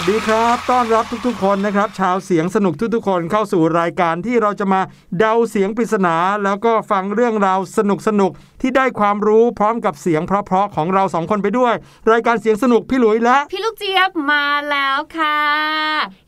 วัสดีครับ ต้อนรับทุกๆ คนนะครับ ชาวเสียงสนุกทุกๆ คนเข้าสู่รายการที่เราจะมาเดาเสียงปริศนา แล้วก็ฟังเรื่องราวสนุกๆที่ได้ความรู้พร้อมกับเสียงเพราะๆของเราสองคนไปด้วย รายการเสียงสนุกพี่หลุยและ พี่ลูกเจี๊ยบมาแล้วค่ะ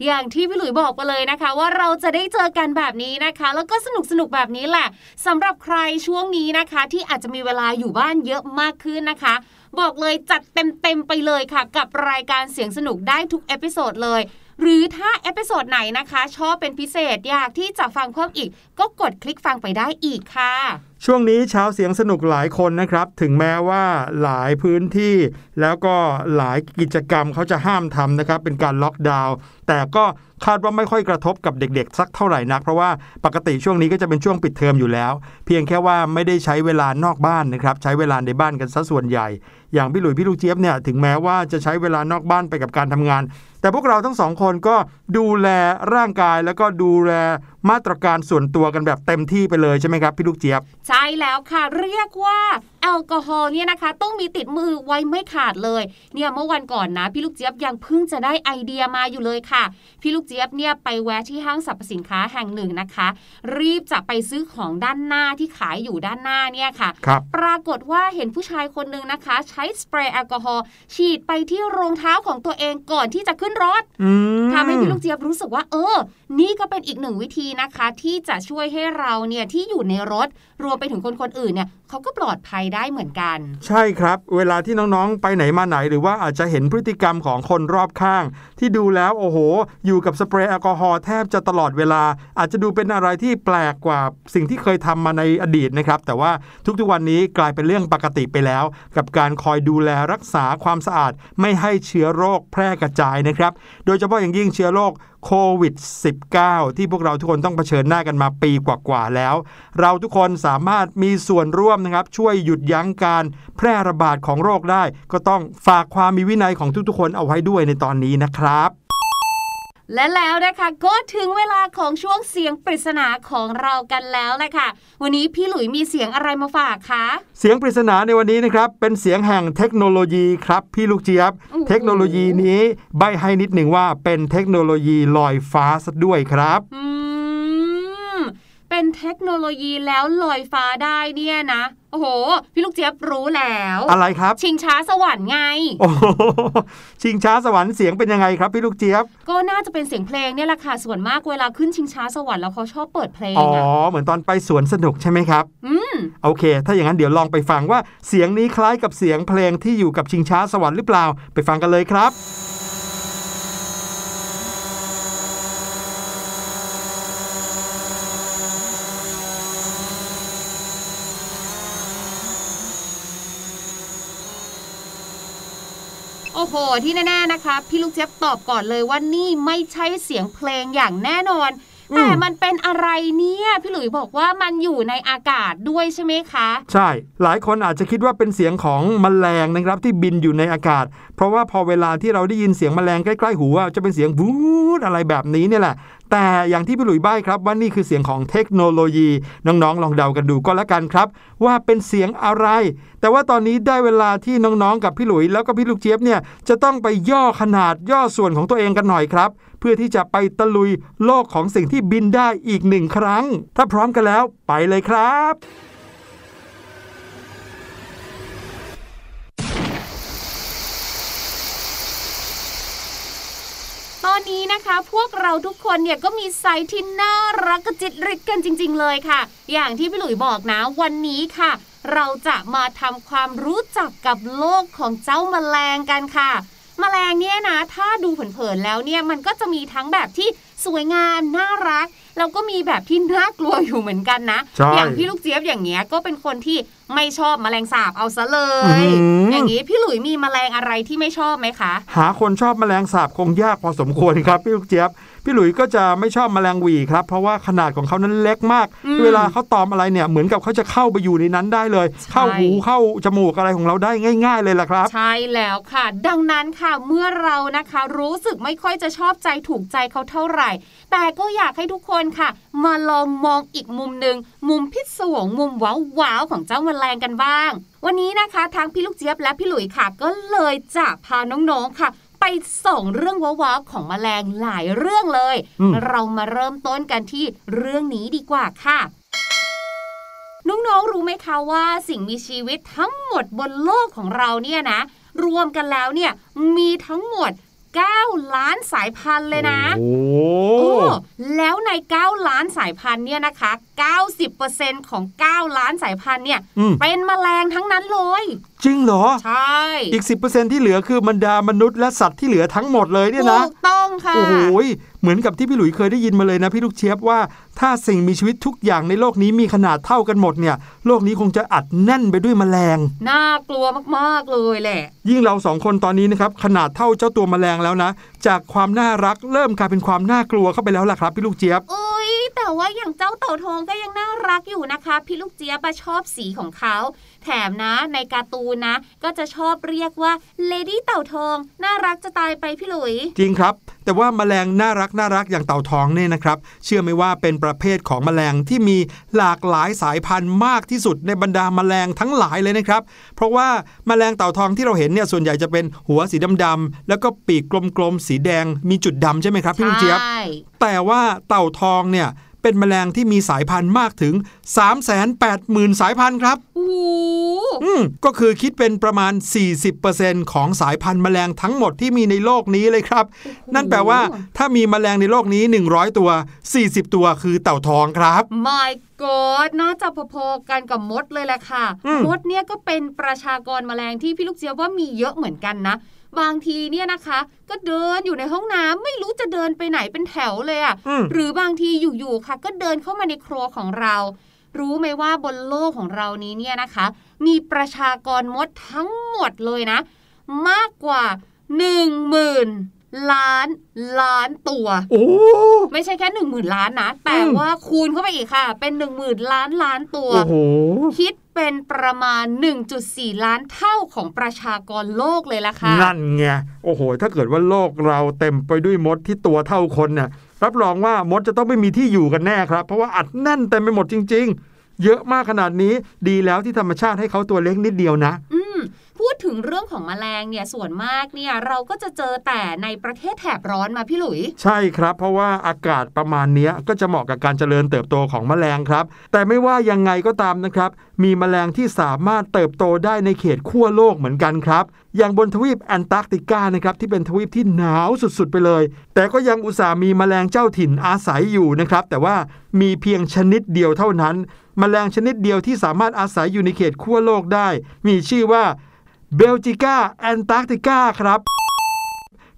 อย่างที่พี่หลุยบอกไปเลยนะคะ ว่าเราจะได้เจอกันแบบนี้นะคะ แล้วก็สนุกสนุกๆแบบนี้แหละสำหรับใครช่วงนี้นะคะ ที่อาจจะมีเวลาอยู่บ้านเยอะมากขึ้นนะคะ บอกเลยจัดเต็มๆไปเลยค่ะ กับรายการเสียงสนุกได้ทุก episode เลยหรือถ้า episode ไหนนะคะ ชอบเป็นพิเศษอยากที่จะฟังเพิ่มอีก ก็กดคลิกฟังไปได้อีกค่ะ ช่วงนี้ชาวเสียงสนุกหลายคนนะครับ ถึงแม้ว่าหลายพื้นที่ แล้วก็หลายกิจกรรมเขาจะห้ามทำนะครับ เป็นการล็อกดาวน์แต่ก็คาดว่าไม่ค่อยกระทบกับเด็กๆ สักเท่าไหร่นัก เพราะว่าปกติช่วงนี้ก็จะเป็นช่วงปิดเทอมอยู่แล้ว เพียงแค่ว่าไม่ได้ใช้เวลานอกบ้านนะครับ ใช้เวลาในบ้านกันซะส่วนใหญ่ อย่างพี่หลุยพี่ลูกเจี๊ยบเนี่ยถึงแม้ว่าจะใช้เวลานอกบ้านไปกับการทำงาน แต่พวกเราทั้งสองคนก็ดูแลร่างกายแล้วก็ดูแลมาตรการส่วนตัวกันแบบเต็มที่ไปเลยใช่ไหมครับพี่ลูกเจี๊ยบ ใช่แล้วค่ะเรียกว่าแอลกอฮอล์เนี่ยนะคะ ต้องมีติดมือไว้ไม่ขาดเลย เนี่ยเมื่อวันก่อนนะ พี่ลูกเจี๊ยบยังเพิ่งจะได้ไอเดียมาอยู่เลยค่ะ พี่ลูกเจี๊ยบเนี่ยไปแวะที่ห้างสรรพสินค้าแห่งหนึ่งนะคะ รีบจะไปซื้อของด้านหน้าที่ขายอยู่ด้านหน้าเนี่ยค่ะครับปรากฏว่าเห็นผู้ชายคนหนึ่งนะคะ ใช้สเปรย์แอลกอฮอล์ฉีดไปที่รองเท้าของตัวเองก่อนที่จะขึ้นรถอืมทำให้พี่ลูกเจี๊ยบรู้สึกว่าเออ นี่ก็เป็นอีกหนึ่งวิธีนะคะที่จะช่วยให้เราเนี่ยที่อยู่ในรถรวมไปถึงคนคนอื่นเนี่ยเขาก็ปลอดภัยได้เหมือนกัน ใช่ครับ เวลาที่น้องๆ ไปไหนมาไหน หรือว่าอาจจะเห็นพฤติกรรมของคนรอบข้าง ที่ดูแล้วโอ้โห อยู่กับสเปรย์แอลกอฮอล์แทบจะตลอดเวลา อาจจะดูเป็นอะไรที่แปลกกว่าสิ่งที่เคยทำมาในอดีตนะครับแต่ว่าทุกๆวันนี้กลายเป็นเรื่องปกติไปแล้ว กับการคอยดูแลรักษาความสะอาด ไม่ให้เชื้อโรคแพร่กระจายนะครับ โดยเฉพาะอย่างยิ่งเชื้อโรคโควิด -19 ที่พวกเราทุกคนต้องเผชิญหน้ากันมาปีกว่าๆแล้ว เราทุกคนสามารถมีส่วนร่วมนะครับ ช่วยหยุดยั้งการแพร่ระบาดของโรคได้ ก็ต้องฝากความมีวินัยของทุกๆคนเอาไว้ด้วยในตอนนี้นะครับ และแล้วนะคะก็ถึงเวลาของช่วงเสียงปริศนาของเรากันแล้วแหละค่ะ วันนี้พี่หลุยมีเสียงอะไรมาฝากคะเสียงปริศนาในวันนี้นะครับเป็นเสียงแห่งเทคโนโลยีครับพี่ลูกเจี๊ยบโอ้โหเทคโนโลยีนี้ใบให้นิดหนึ่งว่าเป็นเทคโนโลยีลอยฟ้าซะด้วยครับอืมเป็นเทคโนโลยีแล้วลอยฟ้าได้เนี่ยนะ โอ้โห พี่ลูกเจี๊ยบรู้แล้ว อะไรครับ ชิงช้าสวรรค์ไง โอ้โหชิงช้าสวรรค์เสียงเป็นยังไงครับพี่ลูกเจี๊ยบ ก็น่าจะเป็นเสียงเพลงเนี่ยแหละค่ะ ส่วนมากเวลาขึ้นชิงช้าสวรรค์แล้วเขาชอบเปิดเพลง อ๋ออะเหมือนตอนไปสวนสนุกใช่ไหมครับ อืม โอเค ถ้าอย่างนั้นเดี๋ยวลองไปฟังว่าเสียงนี้คล้ายกับเสียงเพลงที่อยู่กับชิงช้าสวรรค์หรือเปล่า ไปฟังกันเลยครับ โห ที่แน่ๆนะคะ พี่ลูกเจี๊ยบตอบก่อนเลยว่านี่ไม่ใช่เสียงเพลงอย่างแน่นอน แต่มันเป็นอะไรเนี่ยพี่หลุยบอกว่ามันอยู่ในอากาศด้วยใช่ไหมคะ ใช่ หลายคนอาจจะคิดว่าเป็นเสียงของแมลงนะครับที่บินอยู่ในอากาศ เพราะว่าพอเวลาที่เราได้ยินเสียงแมลงใกล้ๆหูอะจะเป็นเสียงวูดอะไรแบบนี้เนี่ยแหละแต่อย่างที่พี่หลุยใบ้ครับว่านี่คือเสียงของเทคโนโลยี น้องๆ ลองเดากันดูก็แล้วกันครับ ว่าเป็นเสียงอะไร แต่ว่าตอนนี้ได้เวลาที่น้องๆ กับพี่หลุยแล้วก็พี่ลูกเจี๊ยบเนี่ยจะต้องไปย่อขนาดย่อส่วนของตัวเองกันหน่อยครับ เพื่อที่จะไปตะลุยโลกของสิ่งที่บินได้อีกหนึ่งครั้ง ถ้าพร้อมกันแล้วไปเลยครับตอนนี้นะคะพวกเราทุกคนเนี่ยก็มีไซต์ที่น่ารักกระจิตริดกันจริง ๆ เลยค่ะ อย่างที่พี่หลุยบอกนะวันนี้ค่ะ เราจะมาทำความรู้จักกับโลกของเจ้าแมลงกันค่ะ แมลงเนี่ยนะ ถ้าดูเผินๆแล้วเนี่ยมันก็จะมีทั้งแบบที่สวยงามน่ารักแล้วก็มีแบบที่น่ากลัวอยู่เหมือนกันนะใช่อย่างพี่ลูกเจี๊ยบอย่างเงี้ยก็เป็นคนที่ไม่ชอบแมลงสาบเอาซะเลยอื้อหือออย่างนี้พี่หลุยมีแมลงอะไรที่ไม่ชอบไหมคะ หาคนชอบแมลงสาบคงยากพอสมควรครับพี่ลูกเจี๊ยบ พี่หลุยก็จะไม่ชอบแมลงหวีครับ เพราะว่าขนาดของเขานั้นเล็กมากอืมเวลาเขาตอมอะไรเนี่ยเหมือนกับเขาจะเข้าไปอยู่ในนั้นได้เลยใช่เข้าหูเข้าจมูกอะไรของเราได้ง่าย ๆ เลยล่ะครับ ใช่แล้วค่ะ ดังนั้นค่ะเมื่อเรานะคะรู้สึกไม่ค่อยจะชอบใจถูกใจเขาเท่าไหร่ แต่ก็อยากให้ทุกคนค่ะ มาลองมองอีกมุมหนึ่งมุมพิศวงมุมว้าวๆของเจ้าแมลงกันบ้างวันนี้นะคะทั้งพี่ลูกเจี๊ยบและพี่หลุยค่ะ ก็เลยจะพาน้องๆค่ะ ไปส่องเรื่องว้าวๆของแมลงหลายเรื่องเลยอืมเรามาเริ่มต้นกันที่เรื่องนี้ดีกว่าค่ะน้องๆรู้ไหมคะว่าสิ่งมีชีวิตทั้งหมดบนโลกของเราเนี่ยนะ รวมกันแล้วเนี่ยมีทั้งหมด 9 ล้านสายพันธุ์เลยนะโอ้โอ้แล้วใน 9 ล้านสายพันธุ์เนี่ยนะคะ 90%ของ 9 ล้านสายพันธุ์เนี่ยอืมเป็นแมลงทั้งนั้นเลย จริงเหรอ ใช่ อีก 10%ที่เหลือคือบรรดามนุษย์และสัตว์ที่เหลือทั้งหมดเลยเนี่ยนะถูกต้องค่ะ โอ้โหยเหมือนกับที่พี่หลุยเคยได้ยินมาเลยนะพี่ลูกเชียบว่า ถ้าสิ่งมีชีวิตทุกอย่างในโลกนี้มีขนาดเท่ากันหมดเนี่ย โลกนี้คงจะอัดแน่นไปด้วยแมลง น่ากลัวมากๆเลยแหละ ยิ่งเราสองคนตอนนี้นะครับขนาดเท่าเจ้าตัวแมลงแล้วนะ จากความน่ารักเริ่มกลายเป็นความน่ากลัวเข้าไปแล้วล่ะครับพี่ลูกเจี๊ยบเอ้ยแต่ว่าอย่างเจ้าเต่าทองก็ยังน่ารักอยู่นะคะ พี่ลูกเจี๊ยบอะชอบสีของเขาแถ มนะ ในการ์ตูนนะ ก็จะชอบเรียกว่าเลดี้เต่าทอง น่ารักจะตายไปพี่หลุย จริงครับ แต่ว่าแมลงน่ารักน่ารักอย่างเต่าทองเนี่ยนะครับ เชื่อไหมว่าเป็นประเภทของแมลงที่มีหลากหลายสายพันธุ์มากที่สุดในบรรดาแมลงทั้งหลายเลยนะครับ เพราะว่าแมลงเต่าทองที่เราเห็นเนี่ยส่วนใหญ่จะเป็นหัวสีดำๆแล้วก็ปีกกลมๆสีแดงมีจุดดำใช่ไหมครับพี่ลุงเจี๊ยบใช่แต่แต่ว่าเต่าทองเนี่ยเป็นแมลงที่มีสายพันธุ์มากถึง 380,000 สายพันธุ์ครับ โอ้โหอืม ก็คือคิดเป็นประมาณ 40%ของสายพันธุ์แมลงทั้งหมดที่มีในโลกนี้เลยครับ นั่นแปลว่าถ้ามีแมลงในโลกนี้ 100 ตัว 40 ตัวคือเต่าทองครับ My God น่าจะพอๆกันกับมดเลยแหละค่ะอืมมดเนี่ยก็เป็นประชากรแมลงที่พี่ลูกเจี๊ยบว่ามีเยอะเหมือนกันนะ บางทีเนี่ยนะคะ ก็เดินอยู่ในห้องน้ำไม่รู้จะเดินไปไหนเป็นแถวเลยอะอืมหรือบางทีอยู่ๆค่ะ ก็เดินเข้ามาในครัวของเรา รู้ไหมว่าบนโลกของเรานี้เนี่ยนะคะ มีประชากรมดทั้งหมดเลยนะ มากกว่า1 0,000ล้านล้านตัว โอ้ไม่ใช่แค่หนึ่งหมื่นล้านนะ แต่อืมว่าคูณเข้าไปอีกค่ะ เป็นหนึ่งหมื่นล้านล้านตัว โอ้โห คิดเป็นประมาณ 1.4 ล้านเท่าของประชากรโลกเลยล่ะค่ะ นั่นไง โอ้โห ถ้าเกิดว่าโลกเราเต็มไปด้วยมดที่ตัวเท่าคนเนี่ยรับรองว่ามดจะต้องไม่มีที่อยู่กันแน่ครับ เพราะว่าอัดแน่นเต็มไปหมดจริง ๆ เยอะมากขนาดนี้ ดีแล้วที่ธรรมชาติให้เขาตัวเล็กนิดเดียวนะ ดถึงเรื่องของแมลงเนี่ยส่วนมากเนี่ยเราก็จะเจอแต่ในประเทศแถบร้อนมาพี่หลุย ใช่ครับ เพราะว่าอากาศประมาณนี้ก็จะเหมาะกับการเจริญเติบโตของแมลงครับ แต่ไม่ว่ายังไงก็ตามนะครับมีแมลงที่สามารถเติบโตได้ในเขตขั้วโลกเหมือนกันครับ อย่างบนทวีปแอนตาร์กติกานะครับที่เป็นทวีปที่หนาวสุดๆไปเลย แต่ก็ยังอุตส่าห์มีแมลงเจ้าถิ่นอาศัยอยู่นะครับ แต่ว่ามีเพียงชนิดเดียวเท่านั้น แมลงชนิดเดียวที่สามารถอาศัยอยู่ในเขตขั้วโลกได้ มีชื่อว่า Belgica antarctica ครับ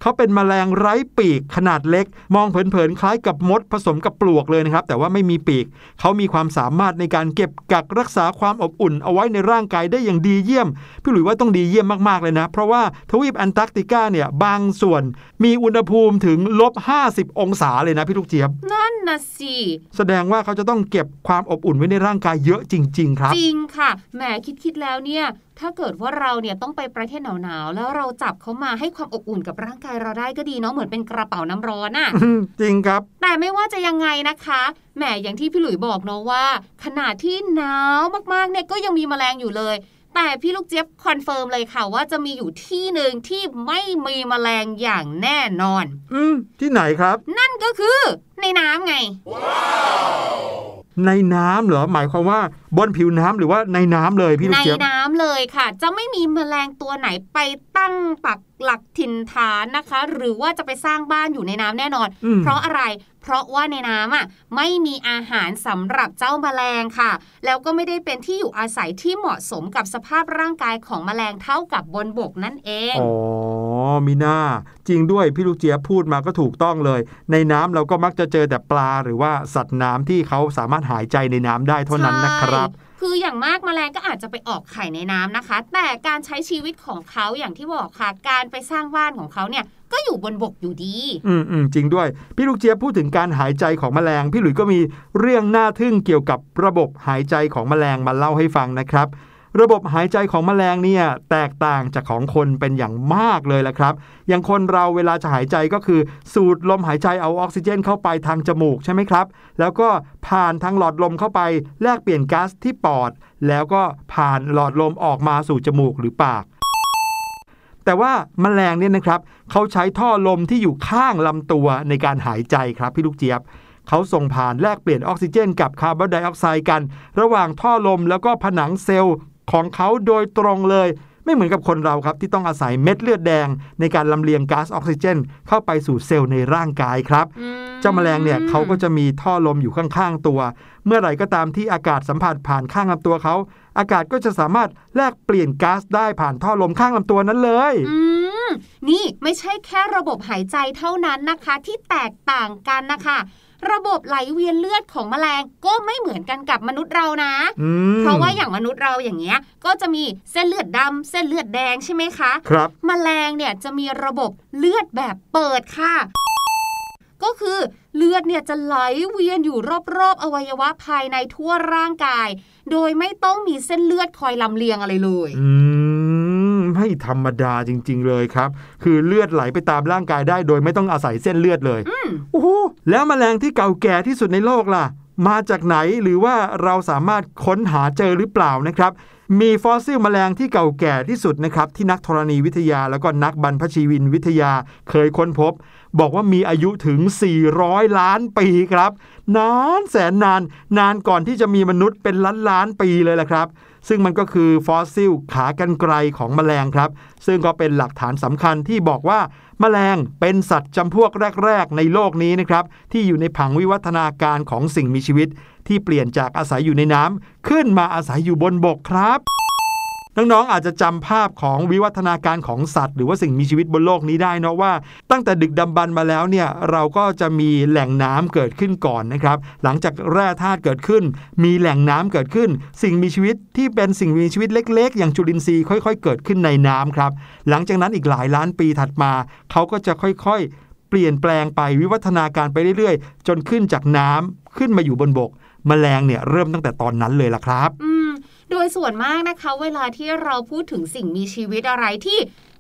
เขาเป็นแมลงไร้ปีกขนาดเล็ก มองเผินๆ คล้ายกับมดผสมกับปลวกเลยนะครับ แต่ว่าไม่มีปีก เขามีความสามารถในการเก็บกักรักษาความอบอุ่น เอาไว้ในร่างกายได้อย่างดีเยี่ยม พี่หลุยว่าต้องดีเยี่ยมมากๆเลยนะ เพราะว่าทวีปแอนตาร์กติกาเนี่ยบางส่วนมีอุณหภูมิถึงลบ 50 องศาเลยนะพี่ลูกเจี๊ยบ นั่นนะสิแสดงว่าเขาจะต้องเก็บความอบอุ่นไว้ในร่างกายเยอะจริง ๆ ครับ จริงค่ะแหมคิดคิดๆแล้วเนี่ยถ้าเกิดว่าเราเนี่ยต้องไปประเทศหนาวๆแล้วเราจับเขามาให้ความอบอุ่นกับร่างกายเราได้ก็ดีเนาะเหมือนเป็นกระเป๋าน้ำร้อนอะจริงครับ แต่ไม่ว่าจะยังไงนะคะแหมอย่างที่พี่หลุยบอกเนาะว่า ขนาดที่หนาวมากๆเนี่ยก็ยังมีแมลงอยู่เลย แต่พี่ลูกเจี๊ยบ confirm เลยค่ะว่าจะมีอยู่ที่หนึ่งที่ไม่มีแมลงอย่างแน่นอน อืมที่ไหนครับ นั่นก็คือ ในน้ำไงในน้ำเหรอหมายความว่าบนผิวน้ำหรือว่าในน้ำเลยพี่ลูในกเจี๊ยบน้ในน้ำเลยค่ะ จะไม่มีแมลงตัวไหนไปตั้งปักหลักถิ่นฐานนะคะ หรือว่าจะไปสร้างบ้านอยู่ในน้ำแน่นอนอืมเพราะอะไรเพราะว่าในน้ำอะไม่มีอาหารสำหรับเจ้าแมลงค่ะ แล้วก็ไม่ได้เป็นที่อยู่อาศัยที่เหมาะสมกับสภาพร่างกายของแมลงเท่ากับบนบกนั่นเองอ๋อมีหน้าจริงด้วยพี่ลูกเจี๊ยบพูดมาก็ถูกต้องเลย ในน้ำเราก็มักจะเจอแต่ปลาหรือว่าสัตว์น้ำที่เขาสามารถหายใจในน้ำได้เท่านั้นนะครับใช่ คืออย่างมากแมลงก็อาจจะไปออกไข่ในน้ำนะคะ แต่การใช้ชีวิตของเขาอย่างที่บอกค่ะ การไปสร้างบ้านของเขาเนี่ยก็อยู่บนบกอยู่ดี อืมอืมจริงด้วย พี่ลูกเจี๊ยบพูดถึงการหายใจของแมลง พี่หลุยส์ก็มีเรื่องน่าทึ่งเกี่ยวกับระบบหายใจของแมลงมาเล่าให้ฟังนะครับ ระบบหายใจของแมลงเนี่ยแตกต่างจากของคนเป็นอย่างมากเลยละครับ อย่างคนเราเวลาจะหายใจก็คือ สูดลมหายใจเอาออกซิเจนเข้าไปทางจมูกใช่ไหมครับ แล้วก็ผ่านทางหลอดลมเข้าไป แลกเปลี่ยนก๊าซที่ปอด แล้วก็ผ่านหลอดลมออกมาสู่จมูกหรือปาก แต่ว่าแมลงเนี่ยนะครับเขาใช้ท่อลมที่อยู่ข้างลำตัวในการหายใจครับพี่ลูกเจี๊ยบเขาส่งผ่านแลกเปลี่ยนออกซิเจน กับคาร์บอนไดออกไซด์กัน ระหว่างท่อลมแล้วก็ผนังเซลล์ ของเขาโดยตรงเลย ไม่เหมือนกับคนเราครับที่ต้องอาศัยเม็ดเลือดแดง ในการลำเลียงก๊าซออกซิเจน เข้าไปสู่เซลล์ในร่างกายครับอืมเจ้าแมลงเนี่ยเขาก็จะมีท่อลมอยู่ข้างๆตัว เมื่อไหร่ก็ตามที่อากาศสัมผัสผ่านข้างลำตัวเขาอากาศก็จะสามารถแลกเปลี่ยนก๊าซได้ผ่านท่อลมข้างลำตัวนั้นเลย อืม นี่ไม่ใช่แค่ระบบหายใจเท่านั้นนะคะ ที่แตกต่างกันนะคะ ระบบไหลเวียนเลือดของแมลงก็ไม่เหมือนกันกับมนุษย์เรานะอืมเพราะว่าอย่างมนุษย์เราอย่างเงี้ย ก็จะมีเส้นเลือดดำเส้นเลือดแดงใช่ไหมคะครับแมลงเนี่ยจะมีระบบเลือดแบบเปิดค่ะ ก็คือเลือดเนี่ยจะไหลเวียนอยู่รอบๆ อวัยวะภายในทั่วร่างกาย โดยไม่ต้องมีเส้นเลือดคอยลำเลียงอะไรเลย อืม ไม่ธรรมดาจริง ๆ เลยครับ คือเลือดไหลไปตามร่างกายได้ โดยไม่ต้องอาศัยเส้นเลือดเลยอืมโอ้โหแล้วแมลงที่เก่าแก่ที่สุดในโลกล่ะ มาจากไหนหรือว่าเราสามารถค้นหาเจอหรือเปล่านะครับมีฟอสซิลแมลงที่เก่าแก่ที่สุดนะครับ ที่นักธรณีวิทยาแล้วก็นักบรรพชีวินวิทยาเคยค้นพบ บอกว่ามีอายุถึง 400 ล้านปีครับ นานแสนนาน นานก่อนที่จะมีมนุษย์เป็นล้านล้านปีเลยแหละครับ ซึ่งมันก็คือฟอสซิลขากรรไกรของแมลงครับ ซึ่งก็เป็นหลักฐานสำคัญที่บอกว่าแมลงเป็นสัตว์จำพวกแรก ๆ ในโลกนี้นะครับ ที่อยู่ในผังวิวัฒนาการของสิ่งมีชีวิต ที่เปลี่ยนจากอาศัยอยู่ในน้ำขึ้นมาอาศัยอยู่บนบกครับ น้องๆอาจจะจำภาพของวิวัฒนาการของสัตว์ หรือว่าสิ่งมีชีวิตบนโลกนี้ได้นะว่าตั้งแต่ดึกดำบรรพ์มาแล้วเนี่ยเราก็จะมีแหล่งน้ำเกิดขึ้นก่อนนะครับ หลังจากแร่ธาตุเกิดขึ้น มีแหล่งน้ำเกิดขึ้น สิ่งมีชีวิตที่เป็นสิ่งมีชีวิตเล็ก ๆ อย่างจุลินทรีย์ค่อย ๆ เกิดขึ้นในน้ำครับ หลังจากนั้นอีกหลายล้านปีถัดมา เขาก็จะค่อยๆ เปลี่ยนแปลงไปวิวัฒนาการไปเรื่อยๆ จนขึ้นจากน้ำขึ้นมาอยู่บนบกแมลงเนี่ยเริ่มตั้งแต่ตอนนั้นเลยล่ะครับ อืม โดยส่วนมากนะคะ เวลาที่เราพูดถึงสิ่งมีชีวิตอะไรที่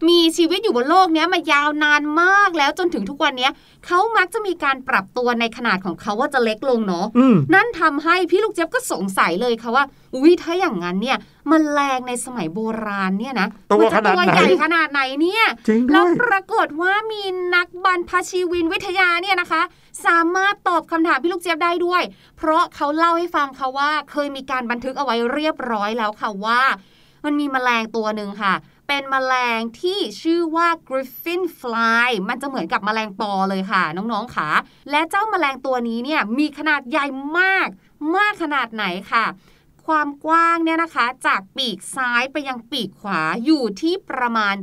มีชีวิตอยู่บนโลกเนี้ยมายาวนานมากแล้วจนถึงทุกวันเนี้ยเขามักจะมีการปรับตัวในขนาดของเขาว่าจะเล็กลงเนาะอืมนั่นทำให้พี่ลูกเจี๊ยบก็สงสัยเลยค่ะว่า อุ้ยถ้าอย่างนั้นเนี่ยมแมลงในสมัยโบราณเนี่ยนะตัวมัจะขนาดตัวไหนใหญ่ขนาดไหนเนี่ยจริงแล้ด้ววยปรากฏว่ามีนักบรรพชีวินวิทยาเนี่ยนะคะ สามารถตอบคำถามพี่ลูกเจี๊ยบได้ด้วย เพราะเขาเล่าให้ฟังค่ะว่า เคยมีการบันทึกเอาไว้เรียบร้อยแล้วค่ะว่า มันมีแมลงตัวหนึ่งค่ะ เป็นแมลงที่ชื่อว่า Griffin Fly มันจะเหมือนกับแมลงปอเลยค่ะ น้องๆค่ะ และเจ้าแมลงตัวนี้เนี่ยมีขนาดใหญ่มากมากขนาดไหนค่ะ ความกว้างเนี่ยนะคะ จากปีกซ้ายไปยังปีกขวาอยู่ที่ประมาณ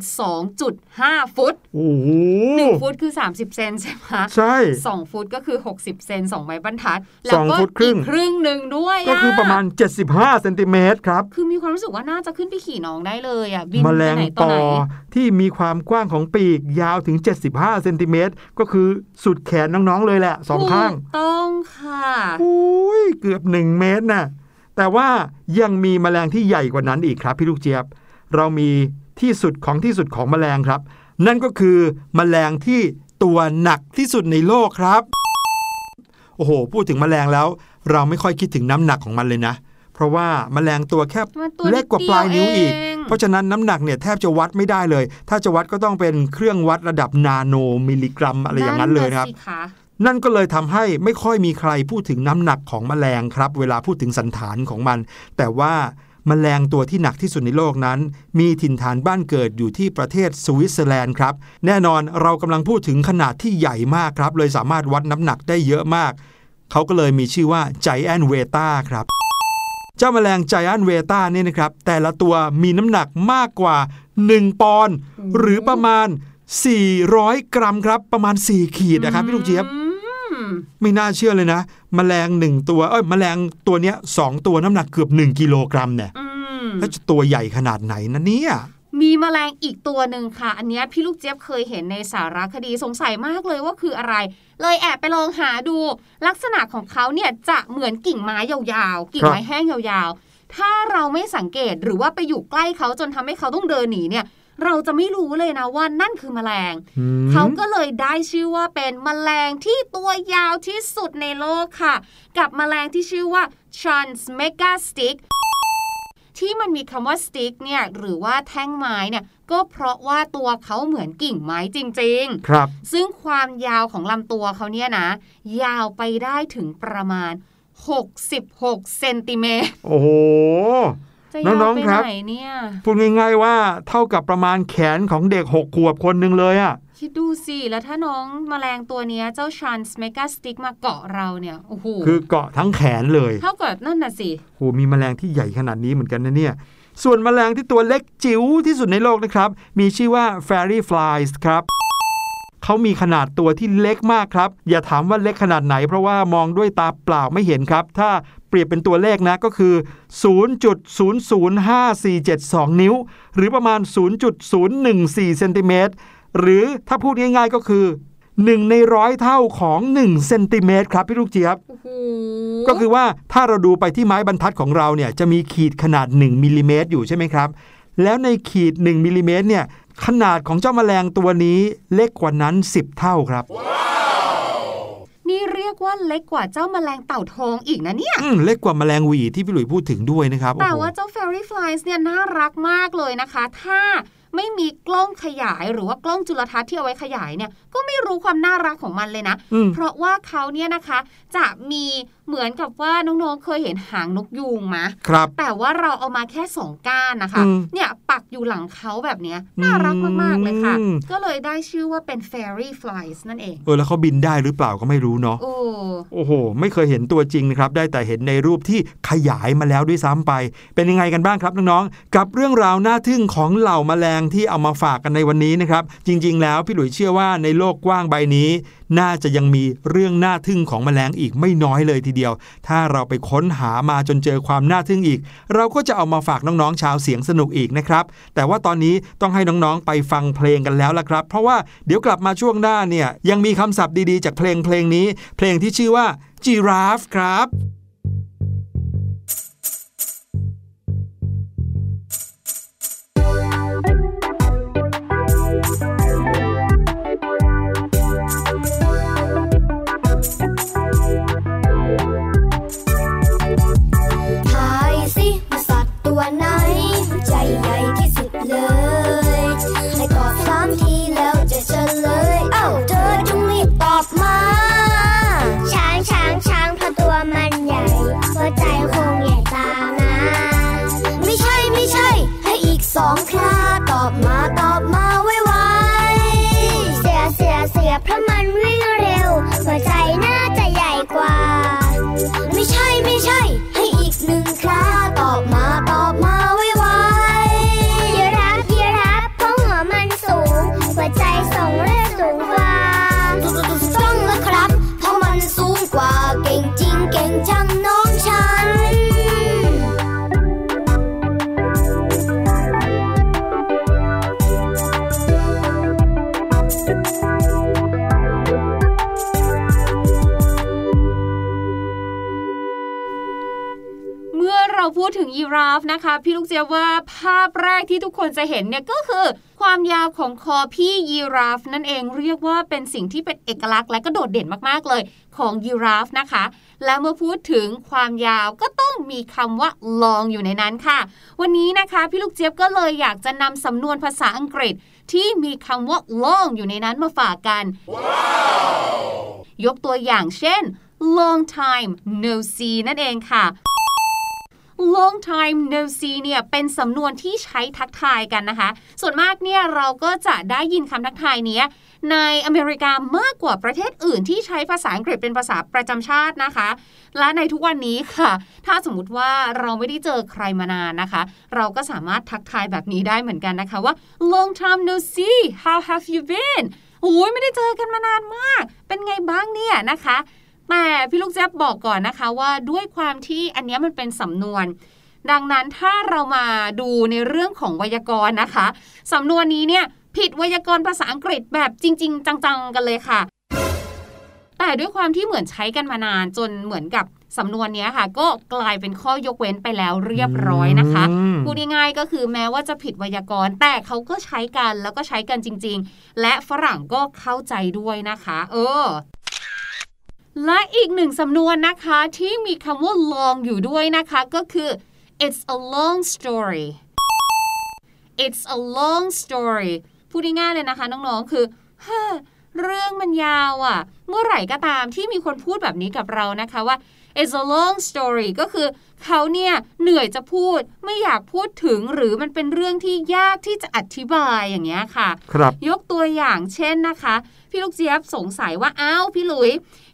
2.5 ฟุตโอ้โห1ฟุตคือ 30 เซนใช่ไหมใช่สองฟุตก็คือ 60 เซน2ไม้บรรทัดสองฟุตครึ่งอีกครึ่งหนึ่งด้วย ก็คือประมาณ 75เซนติเมตรครับ คือมีความรู้สึกว่าน่าจะขึ้นไปขี่น้องได้เลยอะบินแมไปลงไหนปต่ออไหนที่มีความกว้างของปีกยาวถึง 75เซนติเมตรก็คือสุดแขนน้องๆเลยแหละสองข้างถูกต้องค่ะอุ้ยเกือบ 1 เมตรน่ะ แต่ว่ายังมีแมลงที่ใหญ่กว่านั้นอีกครับพี่ลูกเจี๊ยบ เรามีที่สุดของที่สุดของแมลงครับ นั่นก็คือแมลงที่ตัวหนักที่สุดในโลกครับ โอ้โห พูดถึงแมลงแล้ว เราไม่ค่อยคิดถึงน้ำหนักของมันเลยนะ เพราะว่าแมลงตัวแค่มันตัวเล็กกว่าปลายนิ้วอีกเดียวเองเพราะฉะนั้นน้ำหนักเนี่ยแทบจะวัดไม่ได้เลย ถ้าจะวัดก็ต้องเป็นเครื่องวัดระดับนาโนมิลลิกรัมอะไรอย่างนั้นเลยนะครับสิคะ นั่นก็เลยทำให้ไม่ค่อยมีใครพูดถึงน้ำหนักของแมลงครับ เวลาพูดถึงสันฐานของมัน แต่ว่าแมลงตัวที่หนักที่สุดในโลกนั้น มีถิ่นฐานบ้านเกิดอยู่ที่ประเทศสวิตเซอร์แลนด์ครับ แน่นอนเรากำลังพูดถึงขนาดที่ใหญ่มากครับ เลยสามารถวัดน้ำหนักได้เยอะมาก เขาก็เลยมีชื่อว่า Giant v e t a ครับ เจ้าแมลง Giant v e t a เนี่ยนะครับ แต่ละตัวมีน้ำหนักมากกว่า 1 ปอนด์หรือประมาณ400 กรัมครับ ประมาณ 4 ขีดนะครับพี่ลูกเจี๊ยบ ไม่น่าเชื่อเลยนะแมลงหนึ่งตัว เอ้ยแมลงตัวเนี้ยสองตัวน้ำหนักเกือบ1กิโลกรัมเนี่ยอืมแล้วจะตัวใหญ่ขนาดไหนนะเนี่ยมีแมลงอีกตัวหนึ่งค่ะ อันเนี้ยพี่ลูกเจี๊ยบเคยเห็นในสารคดีสงสัยมากเลยว่าคืออะไร เลยแอบไปลองหาดู ลักษณะของเขาเนี่ยจะเหมือนกิ่งไม้ยาวๆ กิ่งไม้แห้งยาวๆ ถ้าเราไม่สังเกตหรือว่าไปอยู่ใกล้เขาจนทำให้เขาต้องเดินหนีเนี่ย เราจะไม่รู้เลยนะว่านั่นคือแมลงอืมเขาก็เลยได้ชื่อว่าเป็นแมลงที่ตัวยาวที่สุดในโลกค่ะ กับแมลงที่ชื่อว่า Transmegastick ที่มันมีคำว่า stick เนี่ยหรือว่าแท่งไม้เนี่ยก็เพราะว่าตัวเขาเหมือนกิ่งไม้จริง ๆ ครับ ซึ่งความยาวของลำตัวเขาเนี่ยนะ ยาวไปได้ถึงประมาณ 66 เซนติเมตร โอ้โหจะยาว น้องไปๆครับไหนเนี่ยพูดง่ายๆว่าเท่ากับประมาณแขนของเด็กหกขวบคนหนึ่งเลยอะ่ะคิดดูสิแล้วถ้าน้องมแมลงตัวเนี้ยเจ้าชันส์เมกาสติกมาเกาะเราเนี่ยโอ้โหคือเกาะทั้งแขนเลย เท่ากับนั่นน่ะสิโหมีแมลงที่ใหญ่ขนาดนี้เหมือนกันนะเนี่ยส่วนแมลงที่ตัวเล็กจิ๋วที่สุดในโลกนะครับ มีชื่อว่า fairy flies ครับเขามีขนาดตัวที่เล็กมากครับ อย่าถามว่าเล็กขนาดไหน เพราะว่ามองด้วยตาเปล่าไม่เห็นครับ ถ้า เปรียบเป็นตัวเลขนะก็คือ 0.005472 นิ้ว หรือประมาณ 0.014เซนติเมตรหรือถ้าพูดง่ายๆก็คือ 1 ในร้อยเท่าของ1เซนติเมตรครับพี่ลูกเจี๊ยบโอ้โหก็คือว่าถ้าเราดูไปที่ไม้บรรทัดของเราเนี่ยจะมีขีดขนาด 1มิลลิเมตรอยู่ใช่ไหมครับ แล้วในขีด 1มิลลิเมตรเนี่ยขนาดของเจ้าแมลงตัวนี้เล็กกว่านั้น 10 เท่าครับ นี่เรียกว่าเล็กกว่าเจ้าแมลงเต่าทองอีกนะเนี่ยอืมเล็กกว่าแมลงหวีที่พี่หลุยพูดถึงด้วยนะครับแต่โอ้โหว่าเจ้า fairy flies เนี่ยน่ารักมากเลยนะคะ ถ้า ไม่มีกล้องขยายหรือว่ากล้องจุลทรรศน์ที่เอาไว้ขยายเนี่ยก็ไม่รู้ความน่ารักของมันเลยนะอืมเพราะว่าเขาเนี่ยนะคะ จะมีเหมือนกับว่าน้องๆเคยเห็นหางนกยูงไหมครับ แต่ว่าเราเอามาแค่สองก้านนะคะอืมเนี่ยปักอยู่หลังเขาแบบเนี้ยน่ารักมากๆเลยค่ะอืมก็เลยได้ชื่อว่าเป็น fairy flies นั่นเอง เออ แล้วเขาบินได้หรือเปล่าก็ไม่รู้เนาะ โอ้โอ้โหไม่เคยเห็นตัวจริงนะครับ ได้แต่เห็นในรูปที่ขยายมาแล้วด้วยซ้ำไป เป็นยังไงกันบ้างครับน้องๆ กับเรื่องราวน่าทึ่งของเหล่าแมลงที่เอามาฝากกันในวันนี้นะครับ จริงๆ แล้วพี่หลุยเชื่อว่าในโลกกว้างใบนี้ น่าจะยังมีเรื่องน่าทึ่งของแมลงอีกไม่น้อยเลยทีเดียว ถ้าเราไปค้นหามาจนเจอความน่าทึ่งอีก เราก็จะเอามาฝากน้องๆชาวเสียงสนุกอีกนะครับ แต่ว่าตอนนี้ต้องให้น้องๆไปฟังเพลงกันแล้วล่ะครับ เพราะว่าเดี๋ยวกลับมาช่วงหน้าเนี่ยยังมีคำศัพท์ดีๆ จากเพลงเพลงนี้ เพลงที่ชื่อว่า giraffe ครับ ราฟนะคะ พี่ลูกเจี๊ยบว่าภาพแรกที่ทุกคนจะเห็นเนี่ยก็คือ ความยาวของคอพี่ยีราฟ นั่นเองเรียกว่าเป็นสิ่งที่เป็นเอกลักษณ์และก็โดดเด่นมากๆเลยของยีราฟนะคะ และเมื่อพูดถึงความยาวก็ต้องมีคำว่า long อยู่ในนั้นค่ะ วันนี้นะคะพี่ลูกเจี๊ยบก็เลยอยากจะนำสำนวนภาษาอังกฤษ ที่มีคำว่า long อยู่ในนั้นมาฝากกันยกตัวอย่างเช่น long time no see นั่นเองค่ะ long time no see เนี่ยเป็นสำนวนที่ใช้ทักทายกันนะคะ ส่วนมากเนี่ยเราก็จะได้ยินคำทักทายเนี้ยในอเมริกามากกว่าประเทศอื่นที่ใช้ภาษาอังกฤษเป็นภาษาประจำชาตินะคะ และในทุกวันนี้ค่ะ ถ้าสมมติว่าเราไม่ได้เจอใครมานานนะคะ เราก็สามารถทักทายแบบนี้ได้เหมือนกันนะคะว่า long time no see how have you been โอ้ยไม่ได้เจอกันมานานมาก เป็นไงบ้างเนี่ยนะคะ แต่พี่ลูกแจ๊บบอกก่อนนะคะว่าด้วยความที่อันเนี้ยมันเป็นสำนวน ดังนั้นถ้าเรามาดูในเรื่องของไวยากรณ์นะคะสำนวนนี้เนี่ยผิดไวยากรณ์ภาษาอังกฤษแบบจริง ๆ จังๆกันเลยค่ะแต่ด้วยความที่เหมือนใช้กันมานานจนเหมือนกับสำนวนเนี้ยค่ะ ก็กลายเป็นข้อยกเว้นไปแล้วเรียบร้อยนะคะอืมพูดง่ายๆก็คือแม้ว่าจะผิดไวยากรณ์ แต่เขาก็ใช้กันแล้วก็ใช้กันจริง ๆ และฝรั่งก็เข้าใจด้วยนะคะ เออ และอีกหนึ่งสำนวนนะคะที่มีคำว่า long อยู่ด้วยนะคะก็คือ it's a long story it's a long story พูดง่ายๆเลยนะคะน้องๆคือฮ่าเรื่องมันยาวอะ่ะ เมื่อไหร่ก็ตามที่มีคนพูดแบบนี้กับเรานะคะว่า it's a long story ก็คือ เขาเนี่ยเหนื่อยจะพูดไม่อยากพูดถึงหรือมันเป็นเรื่องที่ยากที่จะอธิบายอย่างเงี้ยค่ะครับยกตัวอย่างเช่นนะคะ พี่ลูกเจี๊ยบสงสัยว่าอ้าวพี่หลุย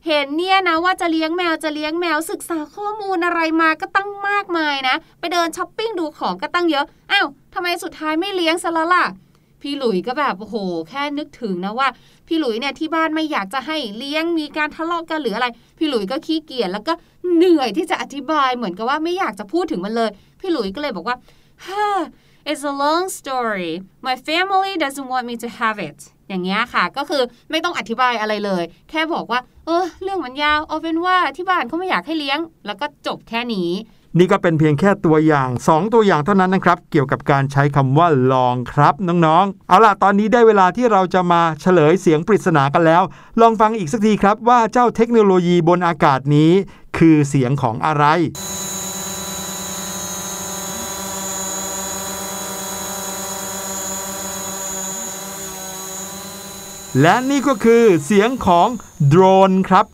เห็นเนี่ยนะว่าจะเลี้ยงแมวจะเลี้ยงแมวศึกษาข้อมูลอะไรมาก็ตั้งมากมายนะ ไปเดินช้อปปิ้งดูของก็ตั้งเยอะอ้าวทำไมสุดท้ายไม่เลี้ยงซะละล่ะ พี่หลุยก็แบบโอ้โห แค่นึกถึงนะว่า พี่หลุยเนี่ยที่บ้านไม่อยากจะให้เลี้ยงมีการทะเลาะกันหรืออะไร พี่หลุยก็ขี้เกียจแล้วก็เหนื่อยที่จะอธิบายเหมือนกับว่าไม่อยากจะพูดถึงมันเลย พี่หลุยก็เลยบอกว่าฮ่า It's a long story my family doesn't want me to have it อย่างเงี้ยค่ะ ก็คือไม่ต้องอธิบายอะไรเลย แค่บอกว่า เออ เรื่องมันยาว เอาเป็นว่าที่บ้านเขาไม่อยากให้เลี้ยง แล้วก็จบแค่นี้ นี่ก็เป็นเพียงแค่ตัวอย่าง 2 ตัวอย่างเท่านั้นนะครับ เกี่ยวกับการใช้คำว่าลองครับน้องๆ เอาล่ะตอนนี้ได้เวลาที่เราจะมาเฉลยเสียงปริศนากันแล้ว ลองฟังอีกสักทีครับว่าเจ้าเทคโนโลยีบนอากาศนี้ คือเสียงของอะไรและนี่ก็คือเสียงของโดรนครับ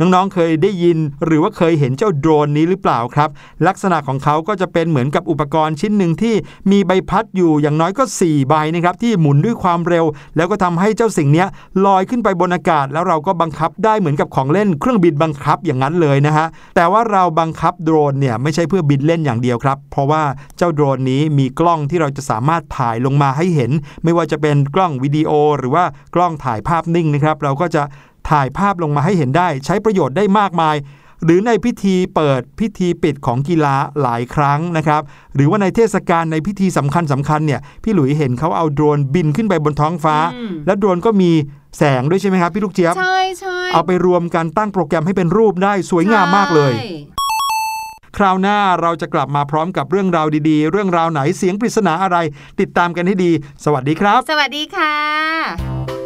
น้องๆ เคยได้ยิน หรือว่าเคยเห็นเจ้าโดรนนี้หรือเปล่าครับ ลักษณะของเขาก็จะเป็นเหมือนกับอุปกรณ์ชิ้นหนึ่งที่มีใบพัดอยู่อย่างน้อยก็ 4 ใบนะครับที่หมุนด้วยความเร็ว แล้วก็ทำให้เจ้าสิ่งนี้ลอยขึ้นไปบนอากาศ แล้วเราก็บังคับได้เหมือนกับของเล่นเครื่องบินบังคับอย่างนั้นเลยนะฮะแต่ว่าเราบังคับโดรนเนี่ยไม่ใช่เพื่อบินเล่นอย่างเดียวครับ เพราะว่าเจ้าโดรนนี้มีกล้องที่เราจะสามารถถ่ายลงมาให้เห็น ไม่ว่าจะเป็นกล้องวิดีโอ หรือว่ากล้องถ่ายภาพนิ่งนะครับ เราก็จะ ถ่ายภาพลงมาให้เห็นได้ ใช้ประโยชน์ได้มากมาย หรือในพิธีเปิดพิธีปิดของกีฬาหลายครั้งนะครับ หรือว่าในเทศกาลในพิธีสำคัญสำคัญเนี่ยพี่หลุยเห็นเขาเอาโดรนบินขึ้นไปบนท้องฟ้าอืมแล้วโดรนก็มีแสงด้วยใช่ไหมครับพี่ลูกเจี๊ยบใช่ใช่เอาไปรวมกันตั้งโปรแกรมให้เป็นรูปได้สวยงามมากเลยใช่คราวหน้าเราจะกลับมาพร้อมกับเรื่องราวดีๆ เรื่องราวไหนเสียงปริศนาอะไร ติดตามกันให้ดี สวัสดีครับ สวัสดีค่ะ